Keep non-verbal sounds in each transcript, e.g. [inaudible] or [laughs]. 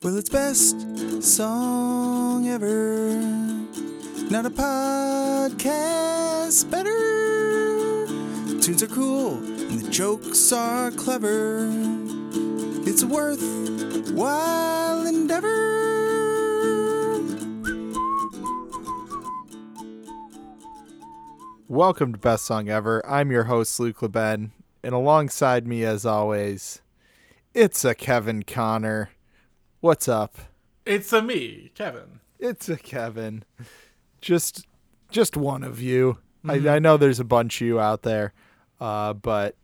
Well, it's best song ever. Not a podcast better. Tunes are cool and the jokes are clever. It's a worthwhile endeavor. Welcome to Best Song Ever. I'm your host, Luke Leben, and alongside me, as always, it's a Kevin Connor. What's up? It's a me, Kevin. It's a Kevin. Just, just one of you. Mm-hmm. I, I know there's a bunch of you out there, uh, but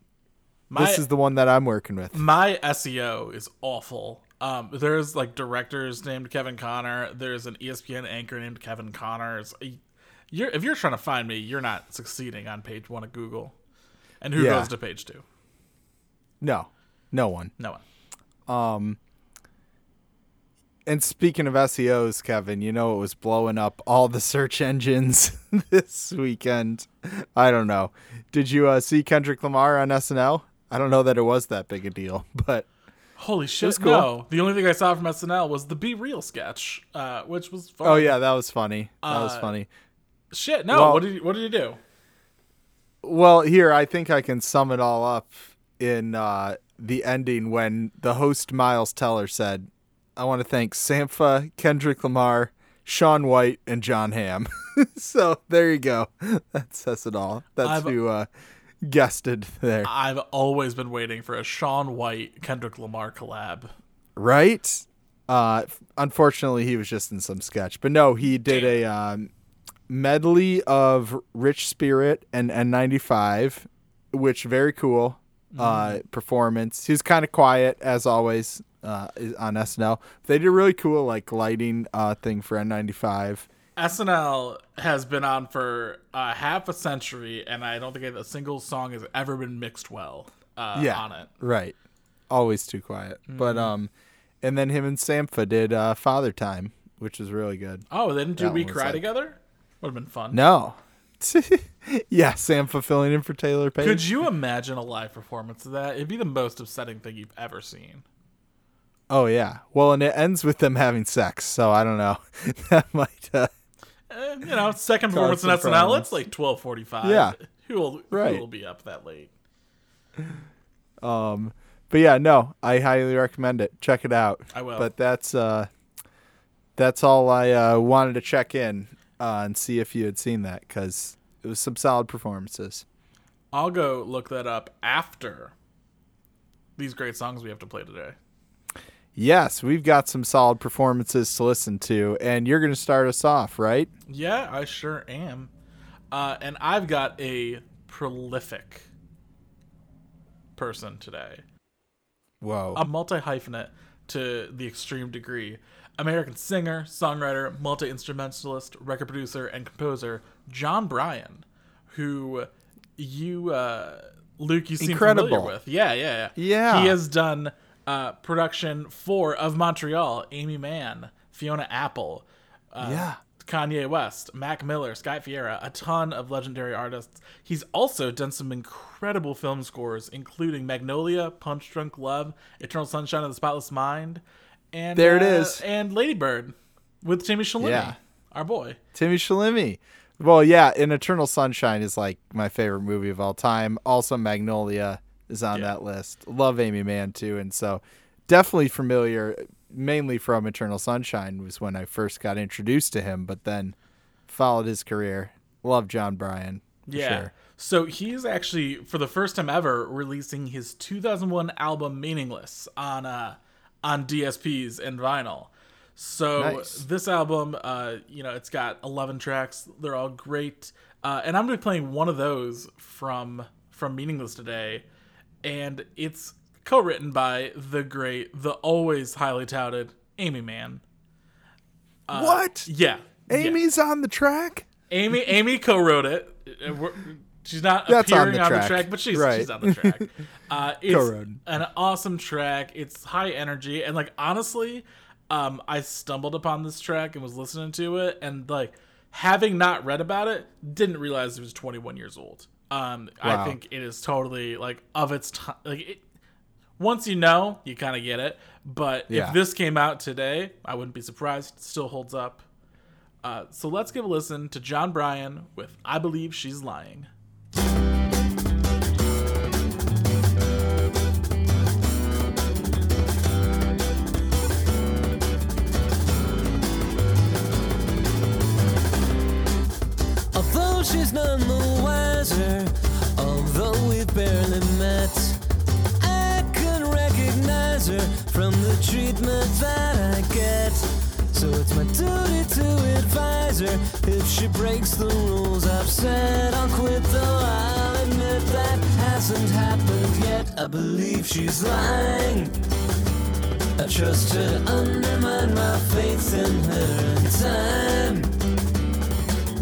My this is the one that I'm working with. my SEO is awful. Um, there's like directors named Kevin Connor. There's an ESPN anchor named Kevin Connor. It's- You're, if you're trying to find me, you're not succeeding on page one of Google. And who Yeah. goes to page two? No, no one. No one. And speaking of SEOs, Kevin, you know it was blowing up all the search engines [laughs] this weekend. I don't know. Did you uh, see Kendrick Lamar on SNL? I don't know that it was that big a deal, [laughs] but Holy shit! was cool. No, the only thing I saw from SNL was the Be Real sketch, uh, which was fun. oh yeah, that was funny. That was Uh, funny. shit. No, Well- what did you, what did you do? Well, here I think I can sum it all up in uh, the ending when the host Miles Teller said, "I want to thank Sampha, Kendrick Lamar, Shaun White, and Jon Hamm." [laughs] so there you go. That says it all. That's I've- who uh, guested there, I've always been waiting for a Shaun White Kendrick Lamar collab. right? Uh, unfortunately, he was just in some sketch, but no, he did a um, medley of Rich Spirit and N95, which very cool uh, performance. He's kind of quiet as always uh, on SNL. They did a really cool like lighting uh, thing for N95. SNL has been on for uh, half a century, and I don't think a single song has ever been mixed well uh, Yeah, on it. right. Always too quiet, but um, and then him and Sampha did uh, Father Time, which was really good. Oh, they didn't do We Cry like- together? Would have been fun. No. [laughs] yeah, Sampha filling in for Taylour Paige. Could you imagine a live performance of that? It'd be the most upsetting thing you've ever seen. Oh yeah. Well, and it ends with them having sex, so I don't know. [laughs] that might. Uh, Eh, you know, second performance in SNL, it's like twelve forty-five. Yeah. [laughs] who will Right. who will be up that late? um. But yeah, no, I highly recommend it. Check it out. I will. But that's uh, that's all I uh, wanted to check in uh, and see if you had seen that because it was some solid performances. I'll go look that up after these great songs we have to play today. Yes, we've got some solid performances to listen to, and you're going to start us off, right? Yeah, I sure am. Uh, and I've got a prolific person today. Whoa. A multi hyphenate to the extreme degree. American singer, songwriter, multi instrumentalist, record producer, and composer Jon Brion, who you, uh, Luke, you seem Incredible. familiar with. Yeah, yeah, yeah. Yeah. He has done uh, production for of Montreal, Aimee Mann, Fiona Apple, uh, Yeah. Kanye West, Mac Miller, Sky Ferreira, a ton of legendary artists. He's also done some incredible film scores, including Magnolia, Punch Drunk Love, Eternal Sunshine of the Spotless Mind, and There it uh, is. and Lady Bird with Timmy Shalhoub, Yeah. our boy. Timmy Chalamet. Well, yeah, and Eternal Sunshine is like my favorite movie of all time. Also, Magnolia is on Yeah. that list. Love Aimee Mann too, and so definitely familiar, mainly from Eternal Sunshine was when I first got introduced to him, but then followed his career. Love Jon Brion. for Yeah. sure. So he's actually, for the first time ever, releasing his 2001 album "Meaningless" on uh, on DSPs and vinyl. So Nice. this album, uh, you know, it's got 11 tracks. They're all great, uh, and I'm gonna be playing one of those from from "Meaningless" today, and it's co-written by the great, the always highly touted Aimee Mann. what? Yeah, yeah. Aimee's on the track? Aimee Aimee co-wrote it. Uh, we're- She's not That's on appearing the on the track. track, but she's Right. she's on the track. [laughs] Uh, it's Co-wrote. an awesome track. It's high energy and like honestly, um, I stumbled upon this track and was listening to it and like having not read about it, didn't realize it was 21 years old. Um, I think it is totally like of its time. Like it, once you know, you kind of get it. But Yeah. if this came out today, I wouldn't be surprised. It still holds up. Uh, so let's give a listen to Jon Brion with "I Believe She's Lying." I can recognize her from the treatment that I get. So it's my duty to advise her if she breaks the rules I've set. I'll quit though I'll admit that hasn't happened yet. I believe she's lying. I trust her to undermine my faith in her in time.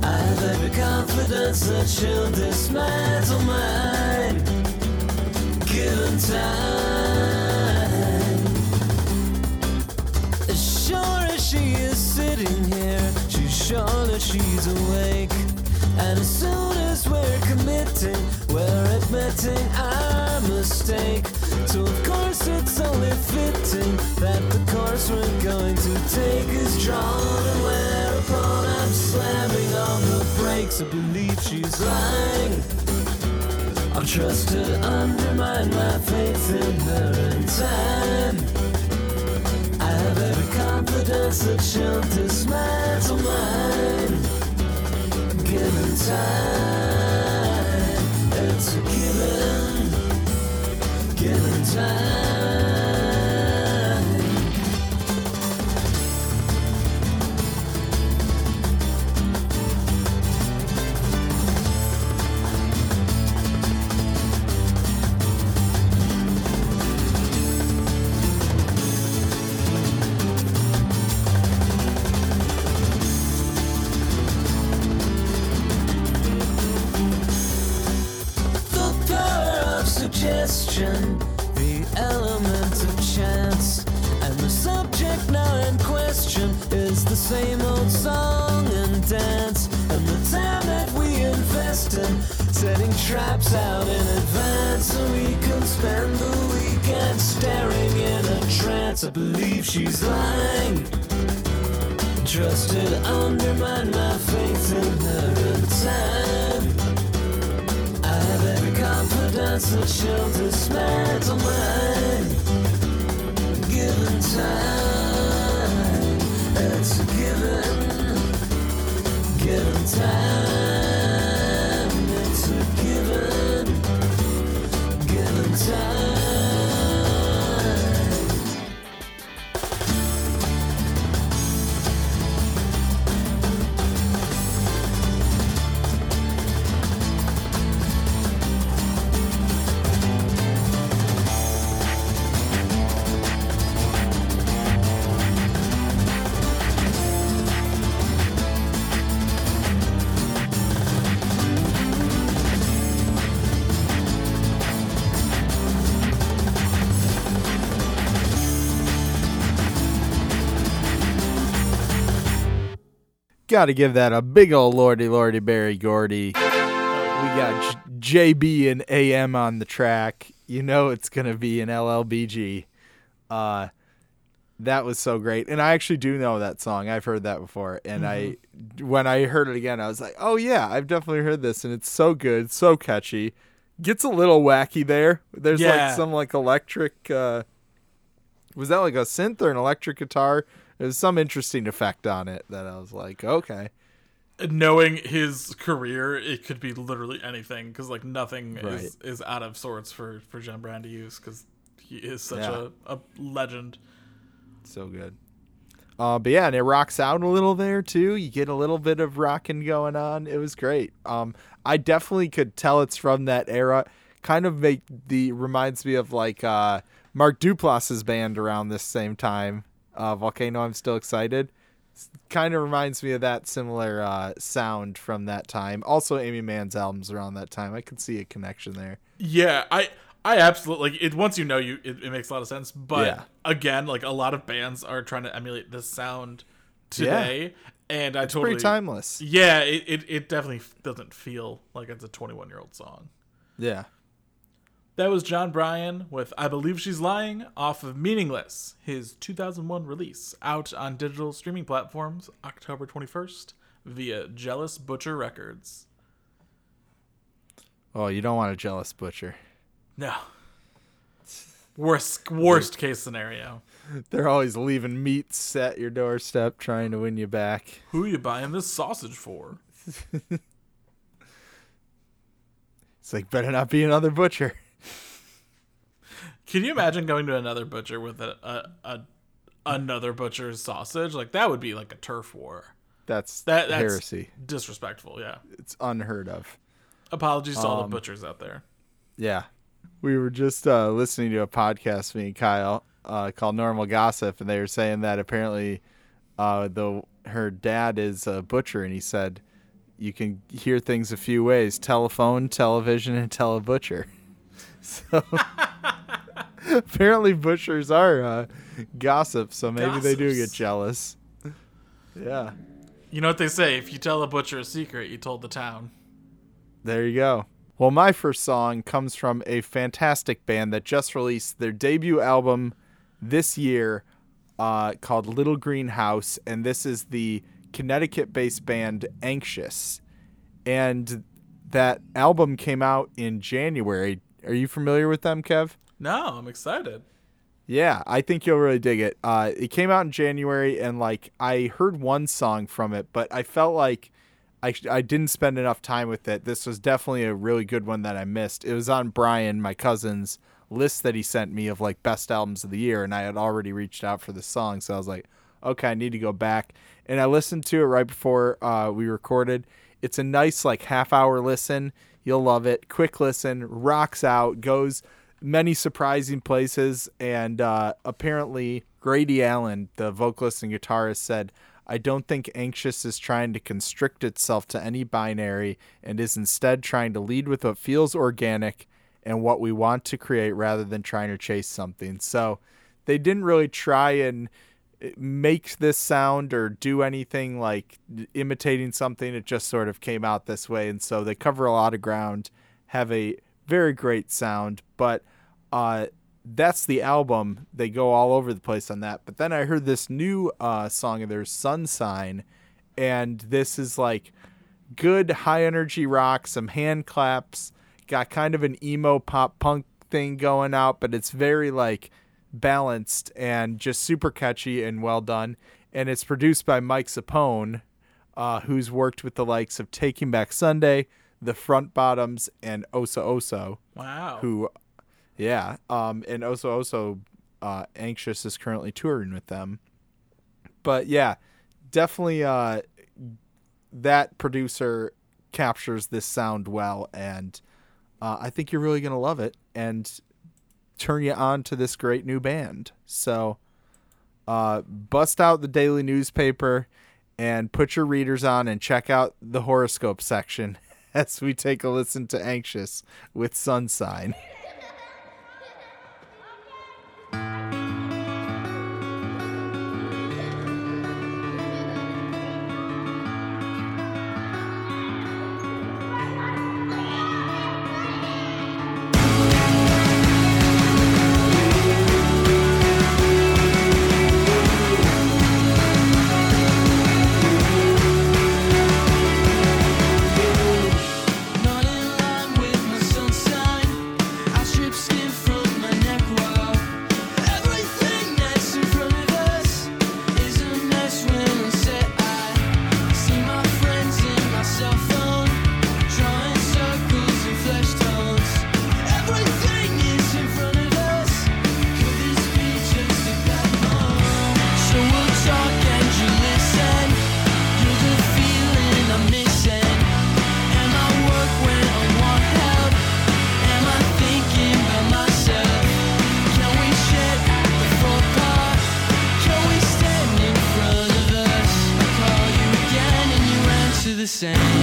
I have every confidence that she'll dismantle mine. Given time. As sure as she is sitting here, she's sure that she's awake. And as soon as we're committing, we're admitting our mistake. So of course it's only fitting that the course we're going to take is drawn. And whereupon I'm slamming on the brakes, I believe she's lying. I'll trust to undermine my faith in her in time. I have every confidence that she'll dismantle mine. Given time, it's a given. Given time. Question is the same old song and dance. And the time that we invest in setting traps out in advance, so we can spend the weekend staring in a trance. I believe she's lying. Trusted undermine my faith in her in time. I have every confidence that she'll dismantle mine. Given time, Given. Time, Got to give that a big old lordy lordy Berry Gordy. We got J- JB and AM on the track. You know it's gonna be an LLBG. Uh, that was so great, and I actually do know that song. I've heard that before, and I when I heard it again, I was like, oh yeah, I've definitely heard this, and it's so good, so catchy. Gets a little wacky there. There's Yeah. like some like electric. Uh, was that like a synth or an electric guitar? There's some interesting effect on it that I was like, okay. knowing his career, it could be literally anything because like nothing is, Right. is out of sorts for for Jon Brion to use because he is such Yeah. a, a legend. So good. Uh, but yeah, and it rocks out a little there too. You get a little bit of rocking going on. It was great. Um, I definitely could tell it's from that era. Kind of make the reminds me of like uh, Mark Duplass's band around this same time. Uh, Volcano, I'm still excited. Kind of reminds me of that similar uh, sound from that time. Also, Aimee Mann's albums around that time. I could see a connection there. Yeah, I I absolutely like it. Once you know you, it, it makes a lot of sense. But Yeah. again, like a lot of bands are trying to emulate this sound today, yeah. and I totally Pretty timeless. Yeah, it, it, it definitely doesn't feel like it's a 21 year old song. Yeah. That was Jon Brion with I Believe She's Lying off of Meaningless, his 2001 release, out on digital streaming platforms October 21st via Jealous Butcher Records. Oh, you don't want a jealous butcher. No. Worst worst case scenario. They're always leaving meats at your doorstep trying to win you back. Who are you buying this sausage for? [laughs] It's like better not be another butcher. Can you imagine going to another butcher with a, a, a another butcher's sausage? Like that would be like a turf war. That's That that's heresy. disrespectful. Yeah. It's unheard of. Apologies to all the Um, butchers out there. Yeah. We were just uh, listening to a podcast, me and Kyle, uh, called Normal Gossip, and they were saying that apparently uh, the her dad is a butcher, and he said you can hear things a few ways: telephone, television, and telebutcher. [laughs] So [laughs] apparently, butchers are uh, gossip, so maybe they do get jealous. Yeah, You know what they say? If you tell a butcher a secret, you told the town. there you go. Well, my first song comes from a fantastic band that just released their debut album this year uh, called Little Green House, and this is the Connecticut based band Anxious. And that album came out in January. Are you familiar with them, Kev? No, I'm excited. Yeah, I think you'll really dig it. Uh, it came out in January, and like I heard one song from it, but I felt like I I didn't spend enough time with it. This was definitely a really good one that I missed. It was on Brian, my cousin's list that he sent me of like best albums of the year, and I had already reached out for the song, so I was like, okay, I need to go back. And I listened to it right before uh, we recorded. It's a nice like half hour listen. You'll love it. Quick listen, rocks out, goes many surprising places, and uh, apparently Grady Allen, the vocalist and guitarist, said, "I don't think Anxious is trying to constrict itself to any binary, and is instead trying to lead with what feels organic and what we want to create, rather than trying to chase something." So they didn't really try and make this sound or do anything like imitating something. It just sort of came out this way. And so they cover a lot of ground, have a very great sound, but uh, that's the album. They go all over the place on that. But then I heard this new uh, song of theirs, Sun Sign, and this is like good high energy rock, some hand claps, got kind of an emo pop punk thing going out, but it's very like balanced and just super catchy and well done. And it's produced by Mike Sapone, uh, who's worked with the likes of Taking Back Sunday, The Front Bottoms, and Oso Oso, Wow. who, yeah, um, and also, also, uh, Anxious is currently touring with them. But yeah, definitely, uh, that producer captures this sound well, and uh, I think you're really gonna love it and turn you on to this great new band. So, uh, bust out the daily newspaper and put your readers on and check out the horoscope section [laughs] as we take a listen to Anxious with Sun Sign. [laughs] same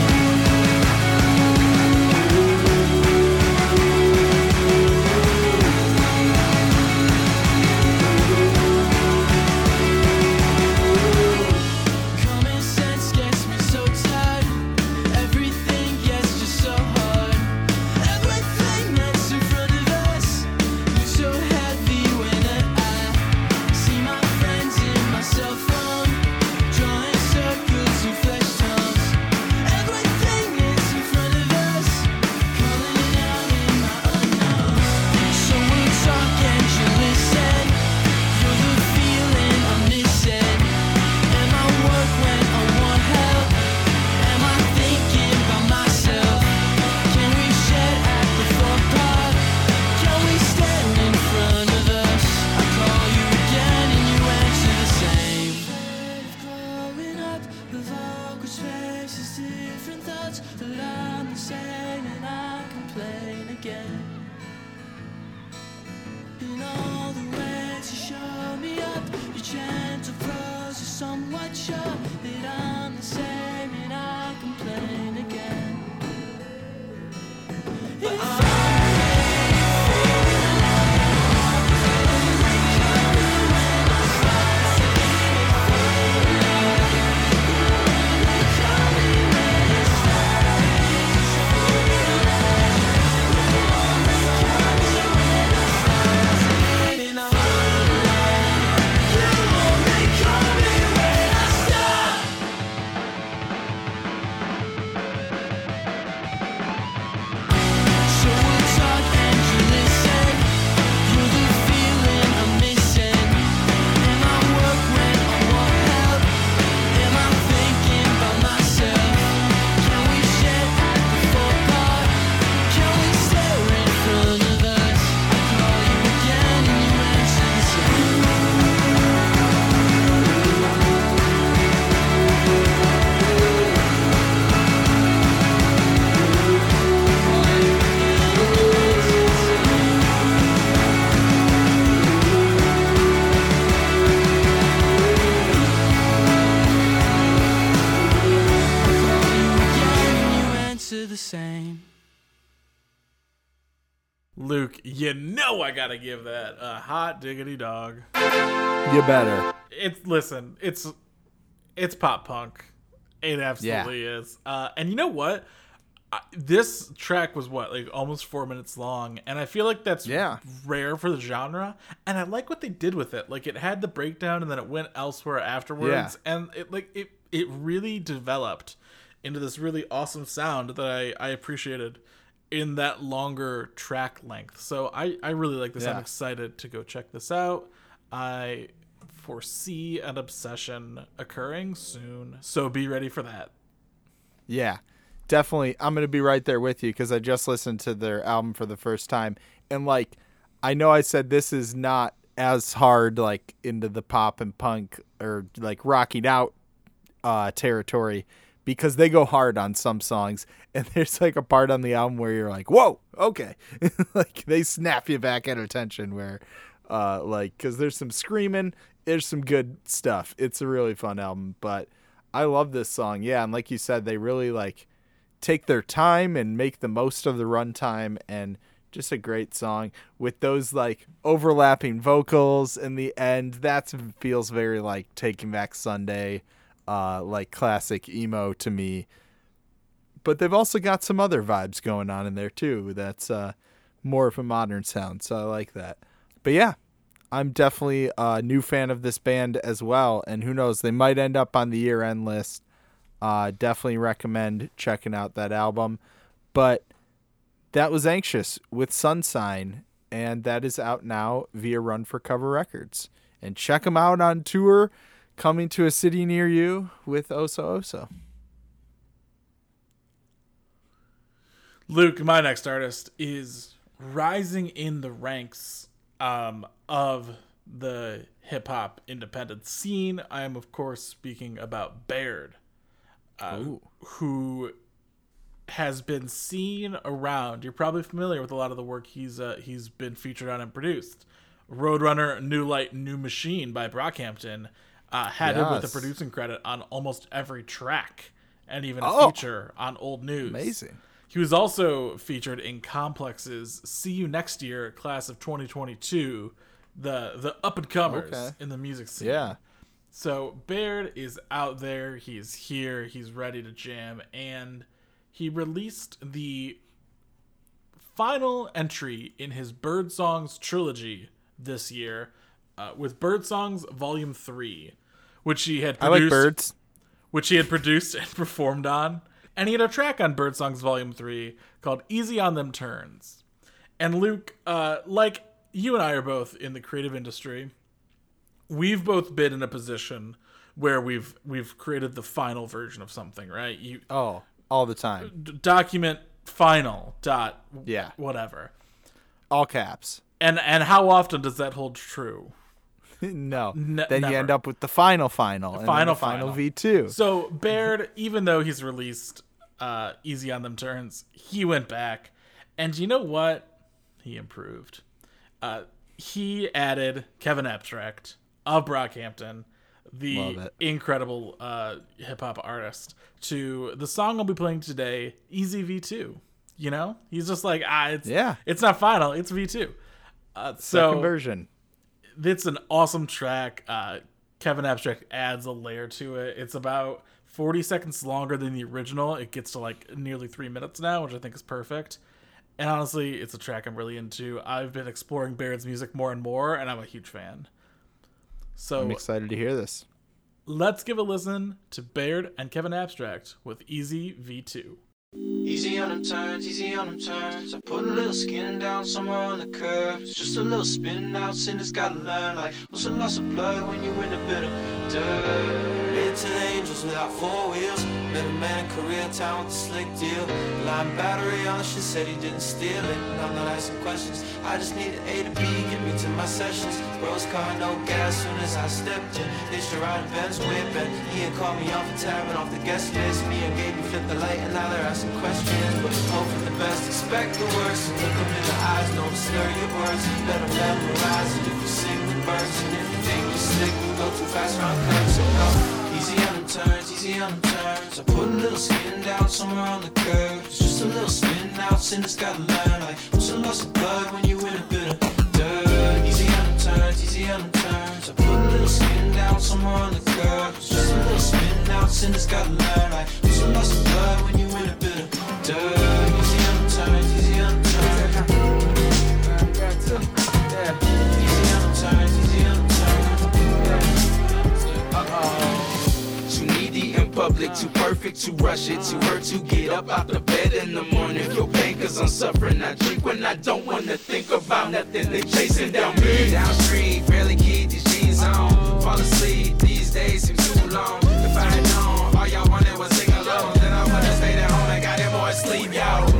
I gotta give that a hot diggity dog. You better. It's listen, it's it's pop punk. It absolutely is. Uh, and you know what? I, this track was what like almost four minutes long, and I feel like that's Yeah. rare for the genre. And I like what they did with it. Like it had the breakdown, and then it went elsewhere afterwards, Yeah. and it like it it really developed into this really awesome sound that I I appreciated in that longer track length. So I I really like this. I'm excited to go check this out. I foresee an obsession occurring soon, so be ready for that. Yeah, definitely. I'm gonna be right there with you because I just listened to their album for the first time, and like, I know I said this is not as hard like into the pop and punk or like rocking out uh, territory because they go hard on some songs, [laughs] and there's like a part on the album where you're like, whoa, okay, [laughs] like they snap you back at attention where. Uh, like, cause there's some screaming, there's some good stuff. It's a really fun album, but I love this song. Yeah, and like you said, they really like take their time and make the most of the runtime and just a great song with those like overlapping vocals in the end. That feels very like Taking Back Sunday, uh, like classic emo to me. But they've also got some other vibes going on in there too. That's uh, more of a modern sound, so I like that. But yeah, I'm definitely a new fan of this band as well, and who knows, they might end up on the year end list. Uh, definitely recommend checking out that album. But that was Anxious with Sunsign, and that is out now via Run for Cover Records. And check them out on tour, coming to a city near you with Oso Oso. Luke, my next artist is rising in the ranks um, of the hip hop independent scene. I am, of course, speaking about Baird, uh, who has been seen around. You're probably familiar with a lot of the work he's uh, he's been featured on and produced. Roadrunner, New Light, New Machine by Brockhampton uh, had him with a producing credit on almost every track, and even a Oh. feature on Old News. Amazing. He was also featured in Complex's "See You Next Year" class of 2022, the the up and comers Okay. in the music scene. Yeah. So Baird is out there. He's here. He's ready to jam, and he released the final entry in his Bird Songs trilogy this year, uh, with Bird Songs Volume Three, which he had I like birds. which he had produced and [laughs] performed on. And he had a track on Birdsong's Volume 3 called Easy on Them Turns. And Luke, uh, like you and I are both in the creative industry, we've both been in a position where we've we've created the final version of something, right? You Oh, all the time. d- document final dot Yeah. whatever. All caps. And and how often does that hold true? [laughs] no. Ne- then never. you end up with the final final. final the final final. V2. So Baird, even though he's released uh, Easy on Them Turns, he went back, and you know what? He improved. Uh, he added Kevin Abstract of Brockhampton, the incredible uh, hip hop artist, to the song I'll be playing today, Easy V2. You know, he's just like ah, it's Yeah. it's not final, it's V2. Uh, Second so version. it's an awesome track. Uh, Kevin Abstract adds a layer to it. It's about 40 seconds longer than the original. It gets to like nearly three minutes now, which I think is perfect. And honestly, it's a track I'm really into. I've been exploring Baird's music more and more, and I'm a huge fan. So I'm excited to hear this. let's give a listen to Baird and Kevin Abstract with Easy V2. Easy on them turns, easy on them turns. I put a little skin down somewhere on the curve. It's just a little spin out, sinners gotta learn. Like, what's a loss of blood when you in a bit of dirt? The angels without four wheels. Met a man in Koreatown with a slick deal. Line battery on, she said he didn't steal it. And I'm not asking questions. I just need an A to B, get me to my sessions. Rose car, no gas, soon as I stepped in. They should ride a Benz whip and he had called me off the tab and off the guest list. Me and Gabe flipped the light and now they're asking questions. But hope for the best, expect the worst. Look them in the eyes, don't slur your words. Better memorize it if you sing the verse. And if you think you're slick, you go too fast around curves. So go easy on them turns, easy on them turns. I put a little skin down somewhere on the curve. It's just a little spin out, sin it's gotta learn. Like, what's a loss of blood when you in a bit of dirt? Easy on them turns, easy on them turns. I put a little skin down somewhere on the curve. It's just a little spin out, sin it's gotta learn. Like, what's a loss of blood when you in a bit of dirt? Public, too perfect to rush it, too hurt to get up out the bed in the morning. Cause I'm suffering. I drink when I don't wanna think about nothing. They chasing down me. Down street, barely keep these jeans on. Fall asleep, these days seem too long. If I had known all y'all wanted was sing along, then I would've stayed at home and got in more sleep, y'all.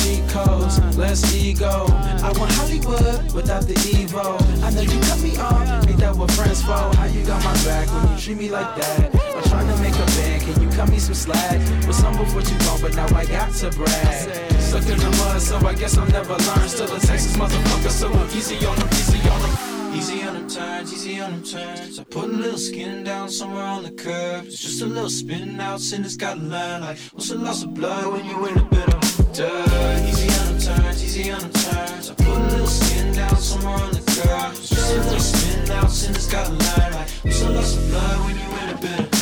Cheat codes, less ego. I want Hollywood without the Evo. I know you cut me off, ain't that what friends for? How you got my back when you treat me like that? I'm trying to make a band, can you cut me some slack? Was humble for too long, but now I got to brag. Stuck in the mud, so I guess I'll never learn. Still a Texas motherfucker, so I'm easy on them, easy on them. Easy on them turns, easy on them turns. I put a little skin down somewhere on the curb. It's just a little spin out, sin it's gotta learn. Like, what's a loss of blood when you in a bit of Easy on them turns, easy on them turns. I a little skin down somewhere on the. Just spin out, sin it's gotta. Like, what's a loss of blood when you in a bit of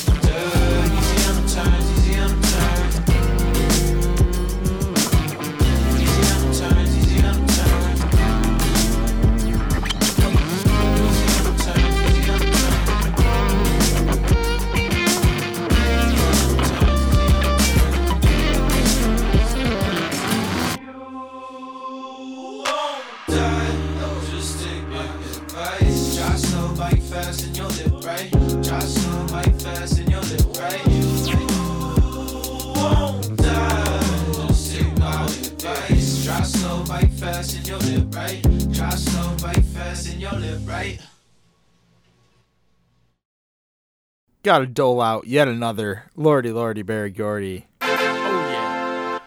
Got to dole out yet another Lordy Lordy Berry Gordy. Oh yeah.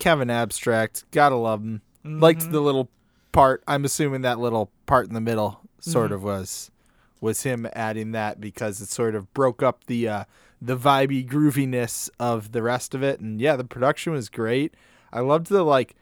Kevin Abstract, gotta love him. Liked the little part. I'm assuming that little part in the middle sort of was was him adding that because it sort of broke up the uh, the vibey grooviness of the rest of it. And yeah, the production was great. I loved the like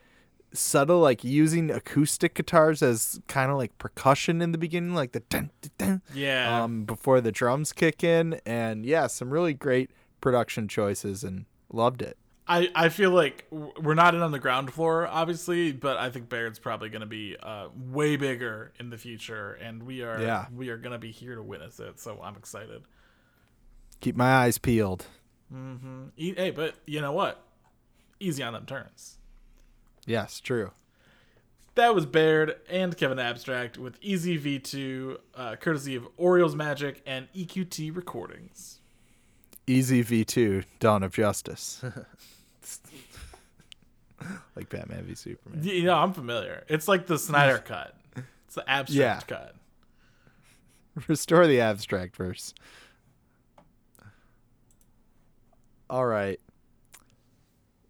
subtle like using acoustic guitars as kind of like percussion in the beginning, like the dun, dun, dun, Yeah. um before the drums kick in. And yeah, some really great production choices and loved it. I, I feel like we're not in on the ground floor, obviously, but I think Baird's probably going to be uh, way bigger in the future, and we are Yeah. we are going to be here to witness it. So I'm excited. Keep my eyes peeled. Mm-hmm. hey, but you know what? Easy on them turns. Yes, true. That was Baird and Kevin Abstract with Easy V2, uh, courtesy of Orioles Magic and EQT Recordings. Easy V2, Dawn of Justice. [laughs] like Batman v Superman. Yeah, You know, I'm familiar. It's like the Snyder [laughs] cut. It's the abstract cut. [laughs] Restore the abstract verse. All right.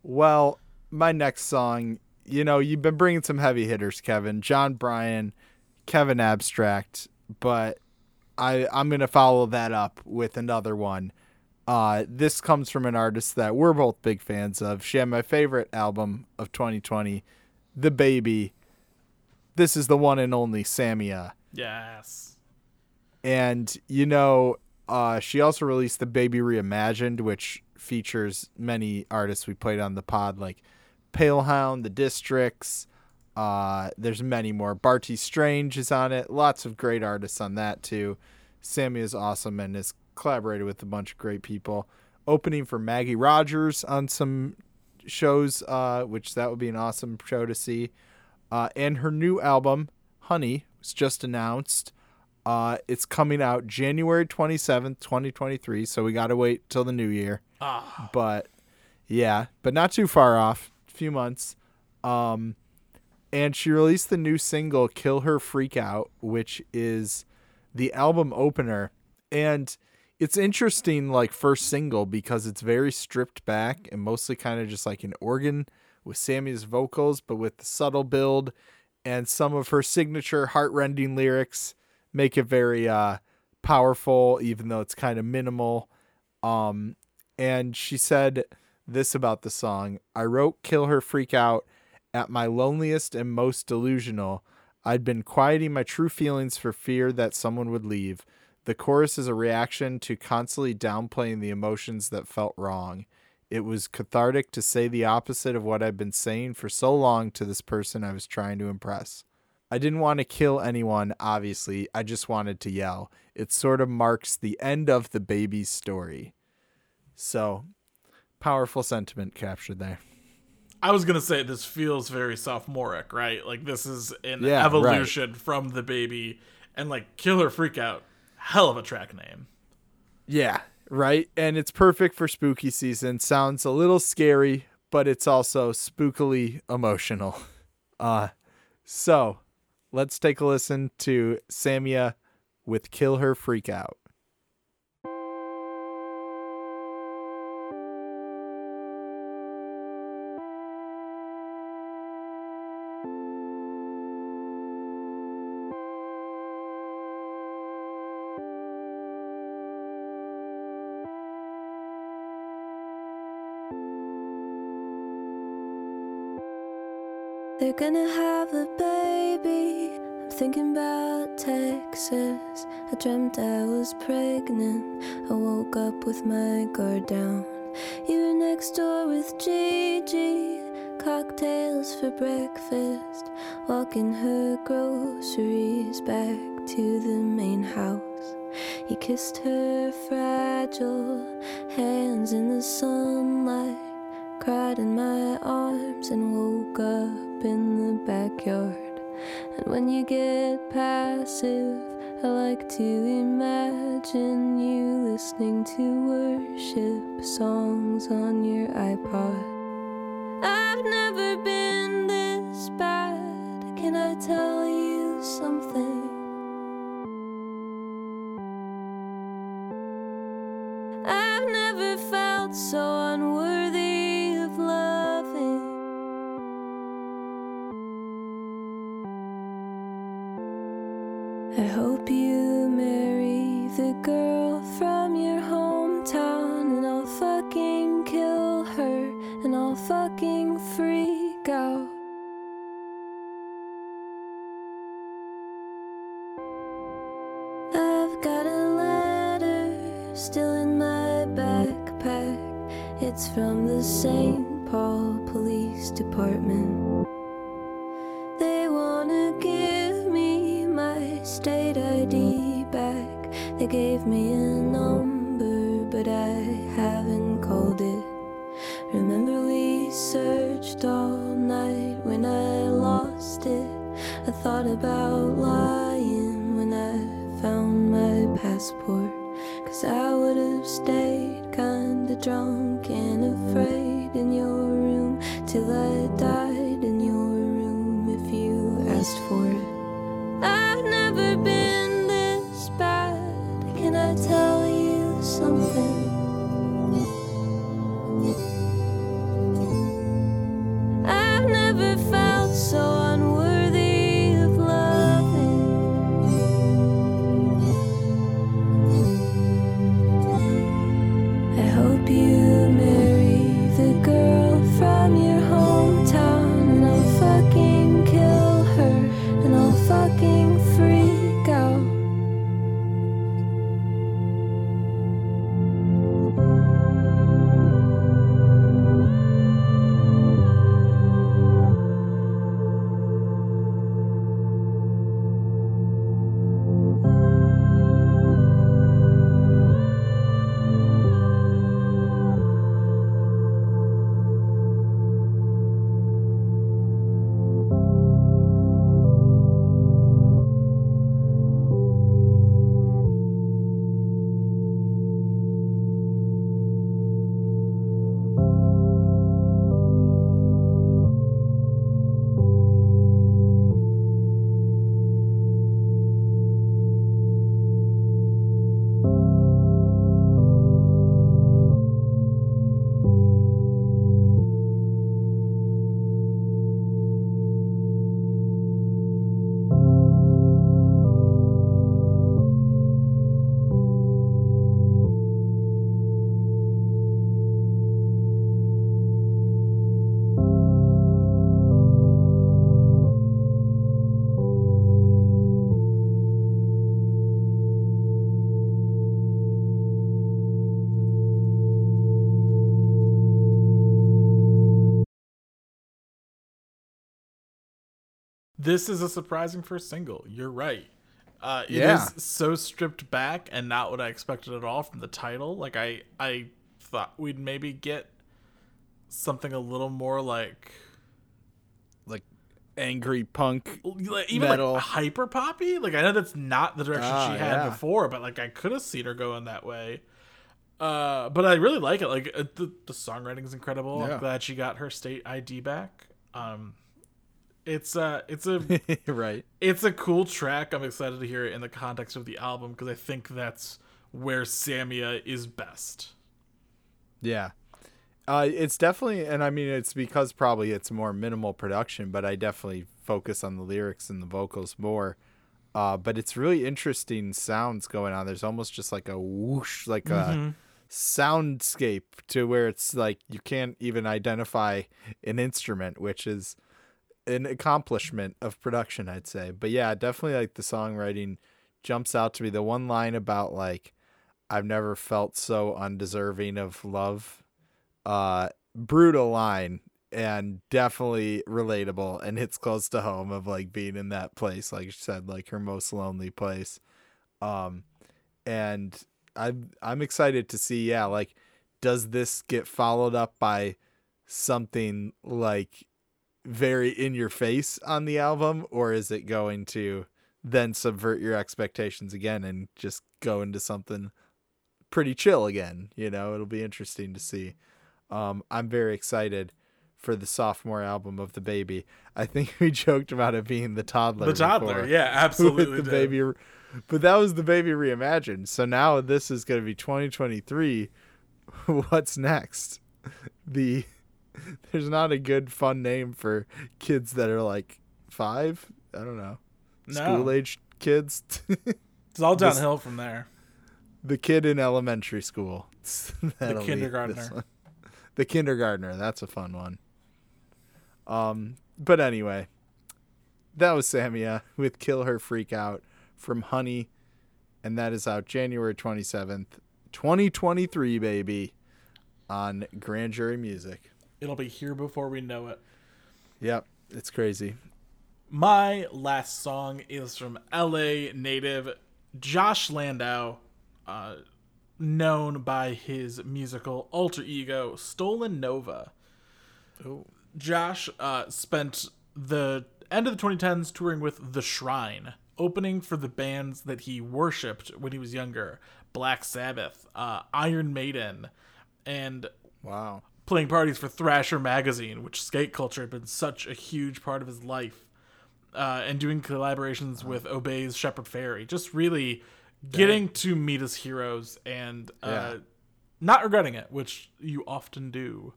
Well, my next song, you know, you've been bringing some heavy hitters, Kevin. Jon Brion, Kevin Abstract, but I I'm going to follow that up with another one. Uh, this comes from an artist that we're both big fans of. She had my favorite album of 2020, The Baby. This is the one and only Samia. Yes. And you know, uh, she also released the Baby Reimagined, which features many artists we played on the pod, like Palehound, The Districts. Uh, there's many more. Bartees Strange is on it. Lots of great artists on that too. Sammy is awesome and has collaborated with a bunch of great people. Opening for Maggie Rogers on some shows, uh, which that would be an awesome show to see. Uh, and her new album, Honey, was just announced. Uh, it's coming out January 27th, 2023. So we got to wait till the new year. Ah, But yeah, but not too far off. Few months. Um, and she released the new single Kill Her Freak Out, which is the album opener. And it's interesting, like, first single because it's very stripped back and mostly kind of just like an organ with Sammy's vocals, but with the subtle build and some of her signature heartrending lyrics make it very uh, powerful, even though it's kind of minimal. Um, and she said this about the song I wrote Kill Her Freak Out at my loneliest and most delusional. I'd been quieting my true feelings for fear that someone would leave. The chorus is a reaction to constantly downplaying the emotions that felt wrong. It was cathartic to say the opposite of what I'd been saying for so long to this person I was trying to impress. I didn't want to kill anyone, obviously. I just wanted to yell. It sort of marks the end of the baby's story. So, powerful sentiment captured there. I was gonna say this feels very sophomoric, right? Like this is an Yeah, right. evolution from the baby, and like Killer Freakout, hell of a track name. Yeah, right. And it's perfect for spooky season. Sounds a little scary, but it's also spookily emotional. [laughs] Uh so let's take a listen to Samia with Kill Her Freak They're gonna have a baby. I'm thinking about Texas. I dreamt I was pregnant. I woke up with my guard down. You were next door with Gigi. Cocktails for breakfast. Walking her groceries back to the main house. You kissed her fragile hands in the sunlight cried in my arms and woke up in the backyard. And when you get passive, I like to imagine you listening to worship songs on your iPod. I've never been this bad. Can I tell you something? The St. Paul Police Department. They wanna give me my state ID back. They gave me a number, but I haven't called it. Remember, we searched all night when I lost it. I thought about lying when I found my passport. Cause I would have stayed kinda drunk this is a surprising first single. You're right. Uh, it is Yeah. so stripped back and not what I expected at all from the title. Like I, I thought we'd maybe get something a little more like, Like angry punk. like even Metal. like hyper poppy. Like I know that's not the direction Ah, she had yeah. before, but like I could have seen her going that way. Uh, but I really like it. Like uh, the the songwriting is incredible. Yeah. I'm glad she got her state ID back. Um, it's uh, it's a [laughs] right. it's a cool track. I'm excited to hear it in the context of the album because I think that's where Samia is best. Yeah. Uh, it's definitely, and I mean, it's because probably it's more minimal production, but I definitely focus on the lyrics and the vocals more. Uh, but it's really interesting sounds going on. There's almost just like a whoosh, like a soundscape to where it's like you can't even identify an instrument, which is an accomplishment of production, I'd say. But yeah, definitely like the songwriting jumps out to me. The one line about like, I've never felt so undeserving of love. Uh, brutal line and definitely relatable and hits close to home of like being in that place, like you said, like her most lonely place. Um, and I'm I'm excited to see, yeah, like does this get followed up by something like very in your face on the album, or is it going to then subvert your expectations again and just go into something pretty chill again? You know, it'll be interesting to see. Um, I'm very excited for the sophomore album of the baby. I think [laughs] we joked about it being the toddler. The toddler, before yeah, [laughs] absolutely. the did. baby but that was the baby reimagined so now this is going to be 2023 [laughs] what's next the [laughs] there's not a good fun name for kids that are like five? I don't know. No. school age kids? [laughs] It's all This- downhill from there. the kid in elementary school. [laughs] That'll kindergartner. the kindergartner. That's a fun one. Um but anyway that was samia with kill her freak out from honey and that is out january 27th 2023 baby on grand jury music It'll be here before we know it. yep it's crazy My last song is from LA native Josh Landau, uh, known by his musical alter ego Stolen Nova. Josh uh, spent the end of the 2010s touring with The Shrine, opening for the bands that he worshipped when he was younger Black Sabbath, uh, Iron Maiden, and wow playing parties for Thrasher magazine, which skate culture had been such a huge part of his life, uh, and doing collaborations with Obey's Shepard Fairey. Just really getting to meet his heroes and uh, Yeah. not regretting it, which you often do.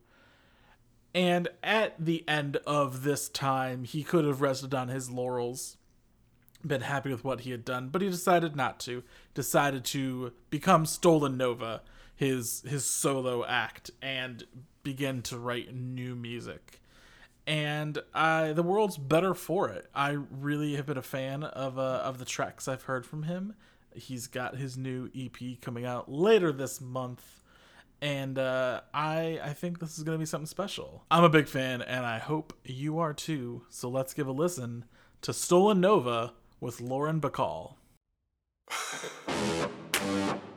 And at the end of this time, he could have rested on his laurels, been happy with what he had done, but he decided not to. Decided to become Stolen Nova, his his solo act, and begin to write new music. And I, the world's better for it. I really have been a fan of uh, of the tracks I've heard from him. He's got his new EP coming out later this month and uh, I I think this is gonna be something special. I'm a big fan, and I hope you are too. So let's give a listen to Stolen Nova with Lauren Bacall. [laughs]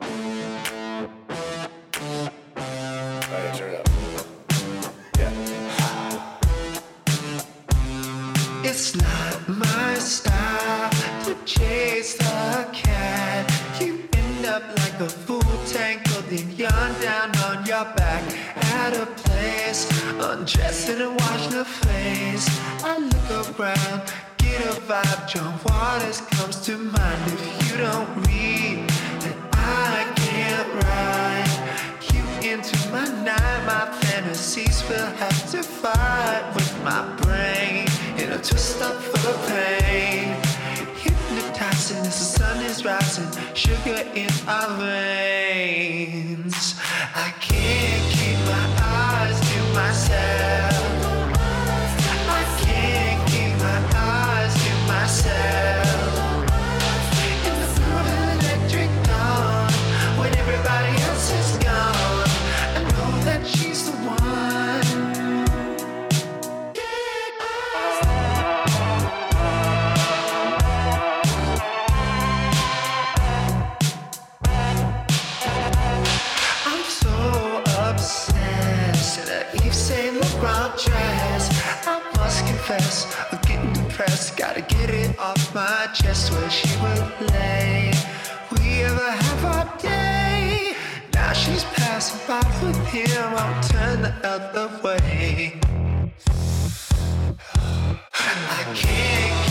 It's not my style to chase the cat. You end up like a fool tangled in yarn down on your back at a place, undressing and washing her face. I look around, get a vibe. John Waters comes to mind. If you don't read, then I can't write. You into my night, my fantasies will have to fight with my brain in a twist up full of pain. Hypnotizing as the sun is rising, sugar in our veins. I can't keep my eyes to myself. Gotta get it off my chest where she would lay. We ever have our day. Now she's passing by with him. I'll turn the other way. [sighs] I can't.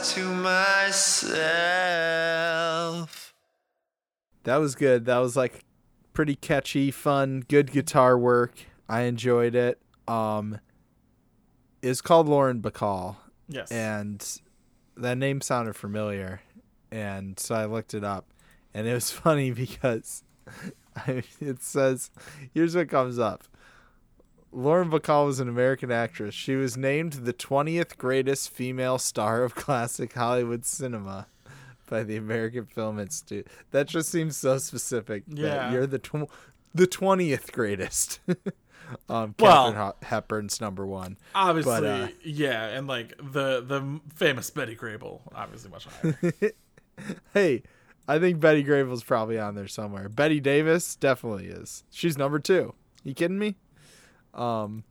Eyes to myself. That was good. That was like pretty catchy, fun, good guitar work. I enjoyed it. Um it's called Lauren Bacall Yes. and that name sounded familiar and so I looked it up and it was [laughs] funny because [laughs] I, it says here's what comes up. Lauren Bacall was an American actress. She was named the 20th greatest female star of classic Hollywood cinema by the American Film Institute. That just seems so specific. that Yeah. you're the tw- the 20th greatest. [laughs] um, Well- Katharine Ho- Hepburn's number one. obviously, but, uh, yeah, and like the the famous Betty Grable, obviously much higher. [laughs] Hey, I think Betty Grable's probably on there somewhere. Bette Davis definitely is. She's number two. You kidding me? Um,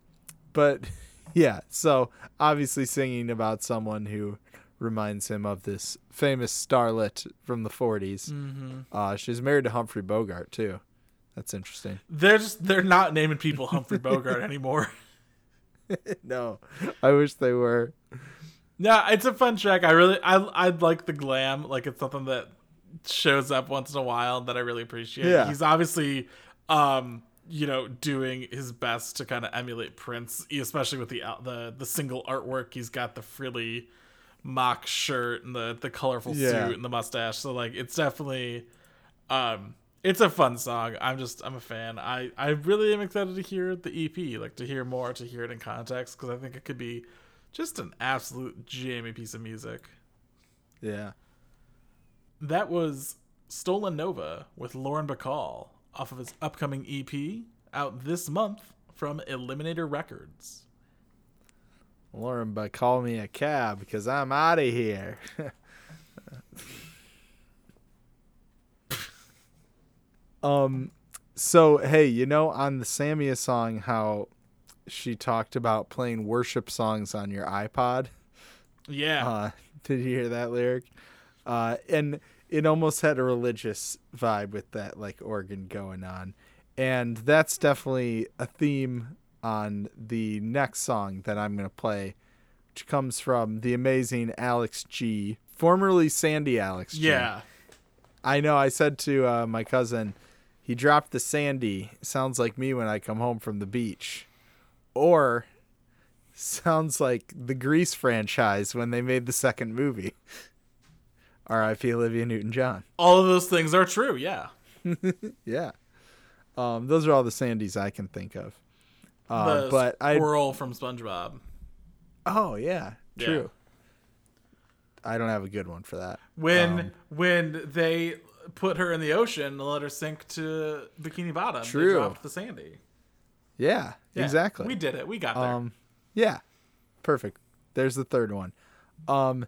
but [laughs] yeah. So obviously singing about someone who reminds him of this famous starlet from the 40s. Mm-hmm. Uh, she's married to Humphrey Bogart too. That's interesting. they're just they're not naming people Humphrey [laughs] Bogart anymore. [laughs] no, I wish they were. Yeah, it's a fun track. I really I I like the glam. Like it's something that shows up once in a while that I really appreciate. Yeah. He's obviously um you know doing his best to kind of emulate Prince, especially with the out- the the single artwork. He's got the frilly mock shirt and the the colorful Yeah. suit and the mustache. So like it's definitely um it's a fun song. I'm just I'm a fan. I I really am excited to hear the EP, like to hear more, to hear it in context because I think it could be just an absolute jammy piece of music. Yeah. That was Stolen Nova with Lauren Bacall off of his upcoming EP out this month from Eliminator Records. Lauren, but call me a cab because I'm out of here. [laughs] um, so hey, you know on the Samia song how she talked about playing worship songs on your iPod. Yeah. Uh, [laughs] did you hear that lyric? Uh, and it almost had a religious vibe with that like organ going on, and that's definitely a theme on the next song that I'm gonna play, which comes from the amazing Alex G, formerly Sandy Alex G. yeah. I know. I said to uh, my cousin, he dropped the Sandy. Sounds like me when I come home from the beach, or sounds like the Grease franchise when they made the second movie. [laughs] R.I.P. Olivia Newton-John. All of those things are true, yeah. [laughs] Yeah. Um, those are all the Sandys I can think of. Uh, the but I squirrel from SpongeBob. oh yeah, Yeah. true. I don't have a good one for that. When Um, when they put her in the ocean and let her sink to Bikini Bottom, True. they dropped the Sandy. Yeah, Yeah, exactly. We did it. We got there. Um, yeah, perfect. There's the third one. Um,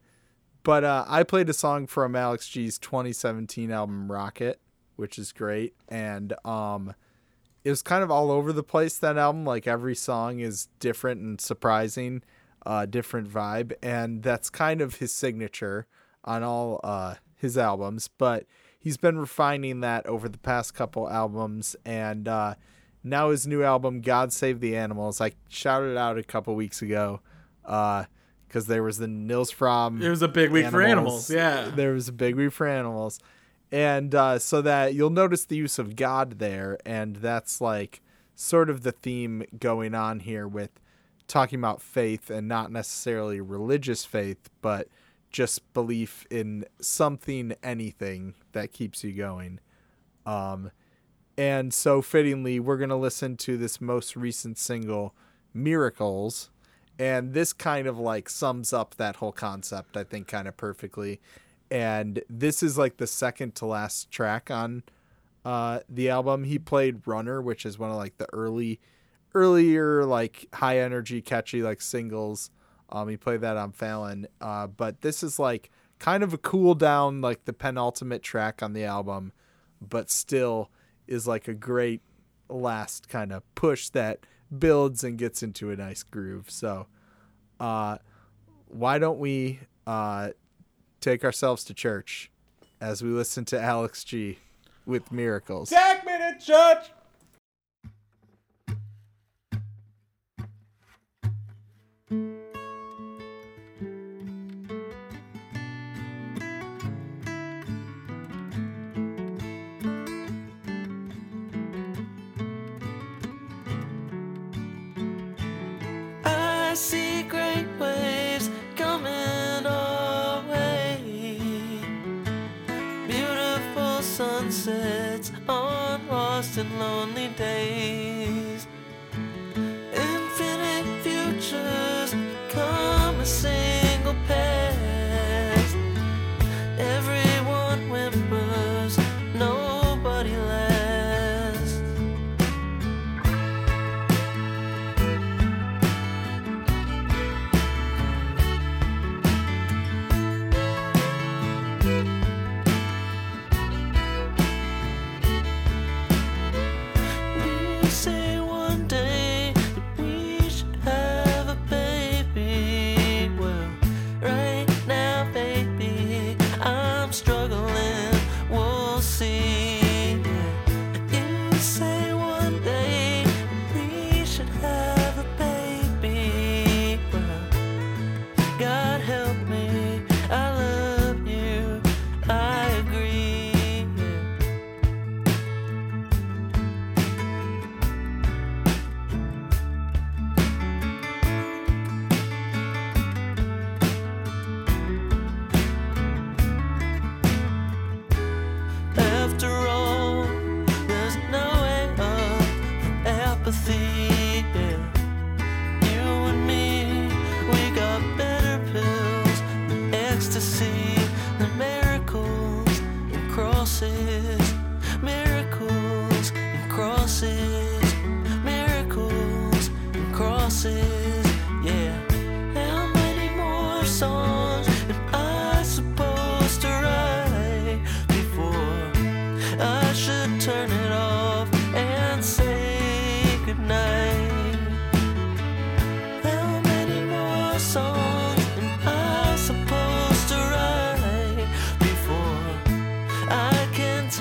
but uh, I played a song from Alex G's 2017 album Rocket, which is great, and um, it was kind of all over the place. That album, like every song is different and surprising, uh, different vibe, and that's kind of his signature on all uh, his albums. But he's been refining that over the past couple albums, and uh, now his new album god save the animals i shouted it out a couple weeks ago because there was the nils from it was a big week for animals. Yeah. there was a big week for animals and uh, so that you'll notice the use of god there and that's like sort of the theme going on here with talking about faith and not necessarily religious faith but just belief in something anything that keeps you going um, and so fittingly, we're going to listen to this most recent single, Miracles. And this kind of like sums up that whole concept, I think, kind of perfectly. And this is like the second to last track on uh, the album. He played Runner, which is one of like the early, earlier, like high energy, catchy, like singles. Um, he played that on Fallon. Uh, but this is like kind of a cool down, like the penultimate track on the album, but still is like a great last kind of push that builds and gets into a nice groove. So, uh, why don't we uh, take ourselves to church as we listen to Alex G with Miracles? Take me to church. Lonely days. Infinite futures come a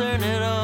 turn it off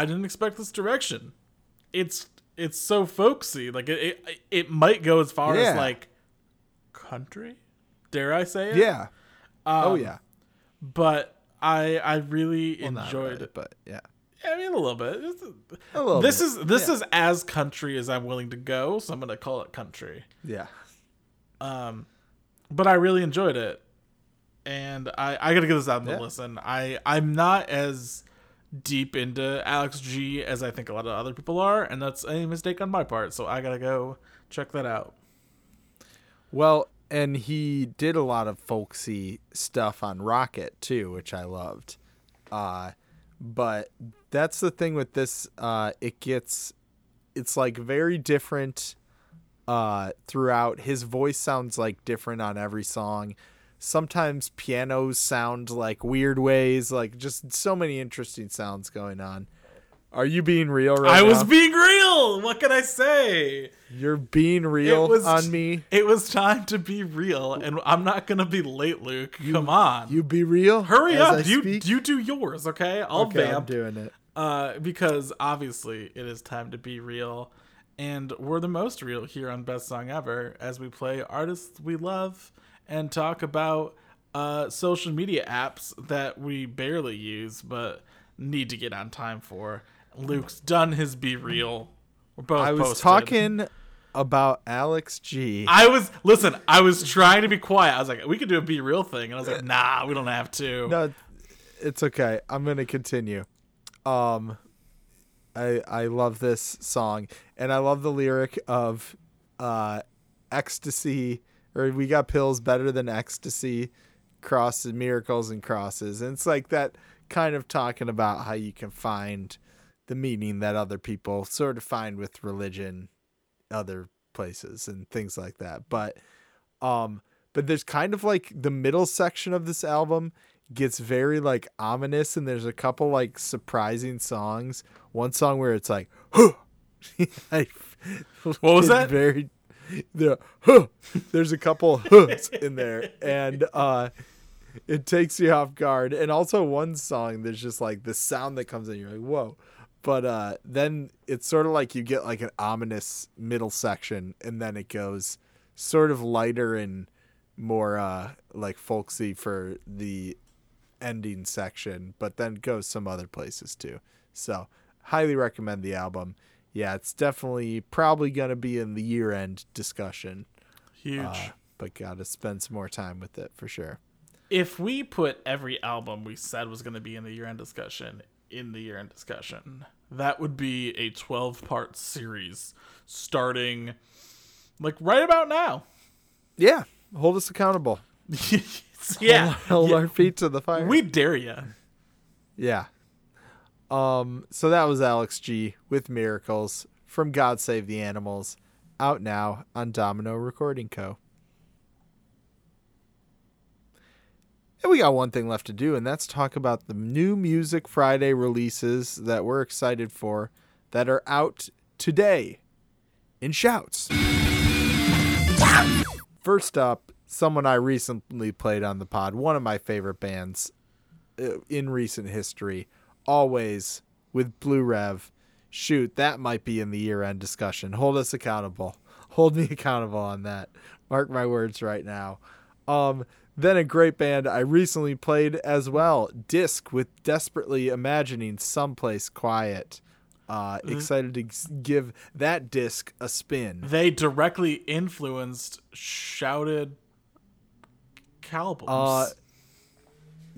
I didn't expect this direction. It's it's so folksy. Like it it, it might go as far Yeah. as like country. Dare I say it? Yeah. oh Um, yeah. But I I really Well, enjoyed it. but yeah. I mean a little bit. A little this bit, is this yeah. is as country as I'm willing to go, so I'm gonna call it country. Yeah. Um, but I really enjoyed it, and I I gotta give this album Yeah. a listen. I I'm not as deep into Alex G as I think a lot of other people are, and that's a mistake on my part. So I gotta go check that out. Well, and he did a lot of folksy stuff on Rocket too, which I loved. Uh but that's the thing with this uh it gets it's like very different uh throughout. His voice sounds like different on every song. Sometimes pianos sound like weird ways, like just so many interesting sounds going on. Are you being real right I was being real. What can I say? You're being real was on me. It was time to be real, and I'm not gonna be late, Luke. Come on, You be real. hurry up. I You speak? you do yours, okay? I'll okay, I'm doing it. uh, because obviously it is time to be real, and we're the most real here on Best Song Ever as we play artists we love and talk about uh, social media apps that we barely use but need to get on time for. Luke's done his BeReal. We're both. I was posted. talking about Alex G. I was listen. I was trying to be quiet. I was like, we could do a BeReal thing, and I was like, nah, we don't have to. no, it's okay. I'm gonna continue. Um, I I love this song, and I love the lyric of, uh, ecstasy or we got pills better than ecstasy, crosses, miracles, and crosses, and it's like that kind of talking about how you can find the meaning that other people sort of find with religion, other places and things like that. But um but there's kind of like the middle section of this album gets very like ominous and there's a couple like surprising songs. One song where it's like [gasps] What was that? Very the huh! There's a couple [laughs] hooks in there and uh it takes you off guard. And also one song there's just like the sound that comes in you're like whoa. But uh then it's sort of like you get like an ominous middle section and then it goes sort of lighter and more uh like folksy for the ending section, but then goes some other places too. So, highly recommend the album. Yeah, it's definitely probably going to be in the year-end discussion. Huge. Uh, but got to spend some more time with it for sure. if we put every album we said was going to be in the year-end discussion in the year-end discussion, that would be a 12-part series starting like right about now. Yeah, hold us accountable. [laughs] yeah, hold yeah. our feet to the fire. we dare you. Yeah. Um. So that was Alex G with Miracles from God Save the Animals, out now on Domino Recording Co. And we got one thing left to do, and that's talk about the new Music Friday releases that we're excited for that are out today in shouts. First up, someone I recently played on the pod, one of my favorite bands uh, in recent history, Alvvays with Blue Rev. Shoot, that might be in the year end discussion. Hold us accountable. [laughs] Hold me accountable on that. Mark my words right now. Um, then a great band I recently played as well, Disq with Desperately Imagining Someplace Quiet. Uh, excited to give that disc a spin. They directly influenced shouted albums. Uh,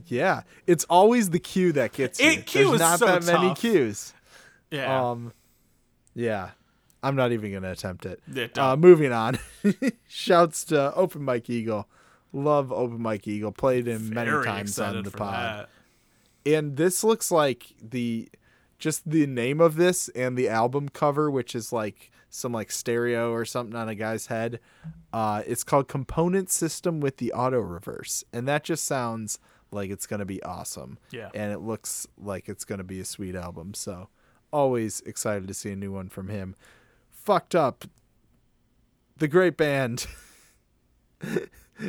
yeah, it's always the cue that gets you. It- cue There's is not so that many tough. cues. yeah. Um, yeah, I'm not even gonna attempt it. Yeah, uh, moving on. [laughs] Shouts to Open Mike Eagle. Love Open Mike Eagle. Played him many times on the pod. that. And this looks like the just the name of this and the album cover, which is like some like stereo or something on a guy's head. Uh, it's called Component System with the Auto Reverse, and that just sounds like it's gonna be awesome. Yeah. and it looks like it's gonna be a sweet album. So always excited to see a new one from him. Fucked up, the great band. [laughs]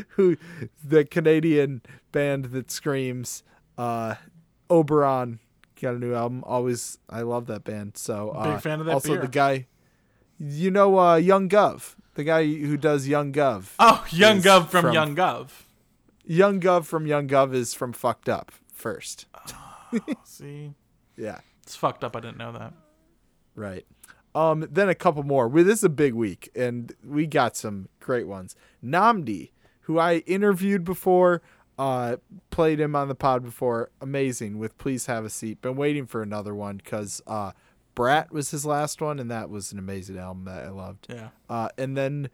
who the Canadian band that screams uh Oberon got a new album always I love that band so uh, Big fan of that also beer. the guy you know uh Young Guv the guy who does Young Guv Oh, Young Guv from, from- Young Guv. Young Guv from Young Guv is from Fucked Up first See, [laughs] yeah it's fucked up. I didn't know that. Right. Um, then a couple more. We, this is a big week, and we got some great ones. Nnamdi, who I interviewed before, uh, played him on the pod before. Amazing with Please Have a Seat. Been waiting for another one because uh, Brat was his last one, and that was an amazing album that I loved. Yeah. Uh, and then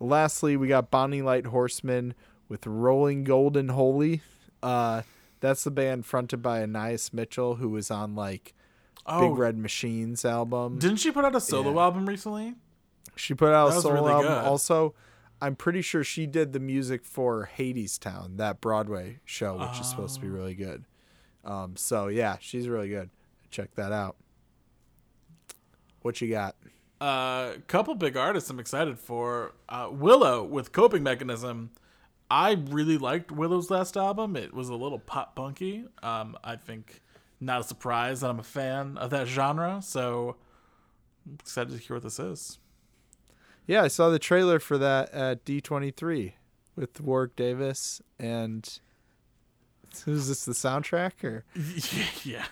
lastly, we got Bonny Light Horseman with Rolling Golden Holy. Uh, that's the band fronted by Anais Mitchell, who was on like Oh, Big Red Machines album. didn't she put out a solo Yeah. album recently? She put out That a solo really album. good. Also, I'm pretty sure she did the music for Hadestown, that Broadway show, which is supposed to be Oh. really good. Um, so yeah, she's really good. Check that out. What you got? A uh, couple big artists I'm excited for. Uh, Willow with Coping Mechanism. I really liked Willow's last album. It was a little pop punky. Um, I think not a surprise that I'm a fan of that genre. So I'm excited to hear what this is. Yeah, I saw the trailer for that at D23 with Warwick Davis and who's this? The soundtrack or? [laughs] yeah.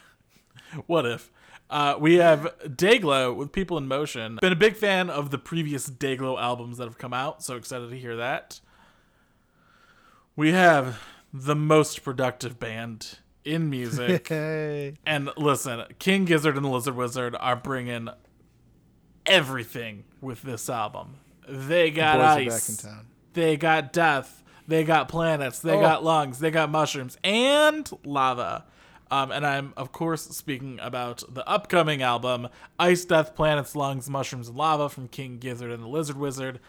What if? Uh, we have Dayglow with People in Motion. Been a big fan of the previous Dayglow albums that have come out, so excited to hear that. We have the most productive band in music. [laughs] Hey. and listen, King Gizzard and the Lizard Wizard are bringing everything with this album. They got are ice. back in town. They got death. They got planets. They Oh. got lungs. They got mushrooms and lava. Um, and I'm, of course, speaking about the upcoming album, Ice, Death, Planets, Lungs, Mushrooms, and Lava from King Gizzard and the Lizard Wizard.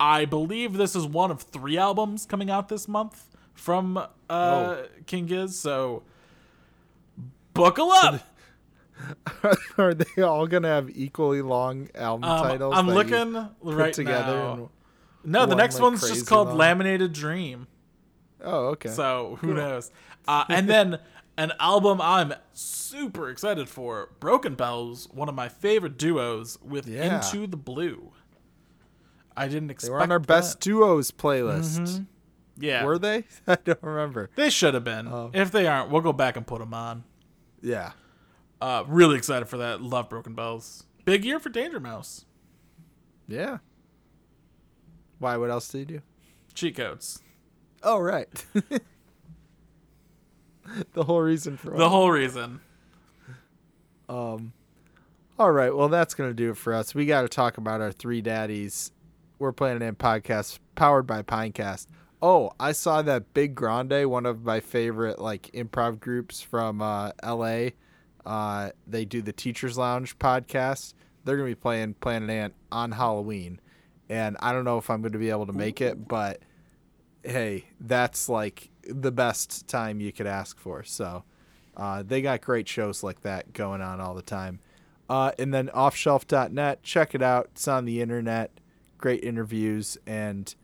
I believe this is one of three albums coming out this month from uh, Oh. King Giz, so buckle up. [laughs] Are they all gonna have equally long album Um, titles? I'm looking right together. now. No, the next like, one's just called long? Laminated Denim. oh, okay. So who knows? Uh, and then an album I'm super excited for, Broken Bells, one of my favorite duos with Yeah. Into the Blue. I didn't expect. they were on our that. best duos playlist. Yeah, Were they? [laughs] I don't remember. they should have been. Oh. If they aren't, we'll go back and put them on. Yeah. Uh, really excited for that. Love Broken Bells. Big year for Danger Mouse. Yeah. Why? What else did you do? Cheat codes. Oh, right. [laughs] the whole reason for The whole reason. Um, all right. Well, that's going to do it for us. We got to talk about our three daddies. We're Planet Ant podcast powered by Pinecast. Oh, I saw that Big Grande, one of my favorite like improv groups from uh, L.A. Uh, they do the Teachers Lounge podcast. They're to be playing Planet Ant on Halloween, and I don't know if I'm to be able to make it, but hey, that's like the best time you could ask for. So uh, they got great shows like that going on all the time. Uh, and then offshelf.net, check it out. It's on the internet. Great interviews and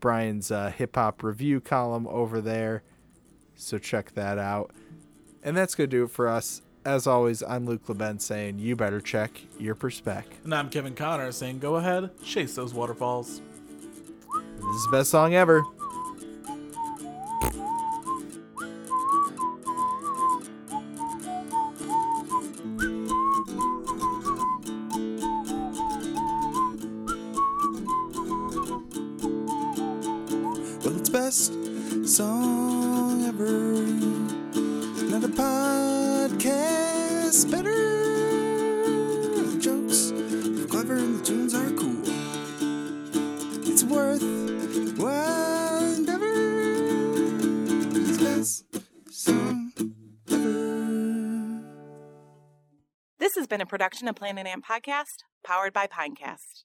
Brian's uh, hip hop review column over there. So check that out. And that's going to do it for us. As always, I'm Luke LeBen saying you better check your perspec. And I'm Kevin Connor saying, go ahead, chase those waterfalls. This is the best song ever. Production of Planet Ant Podcast, powered by Pinecast.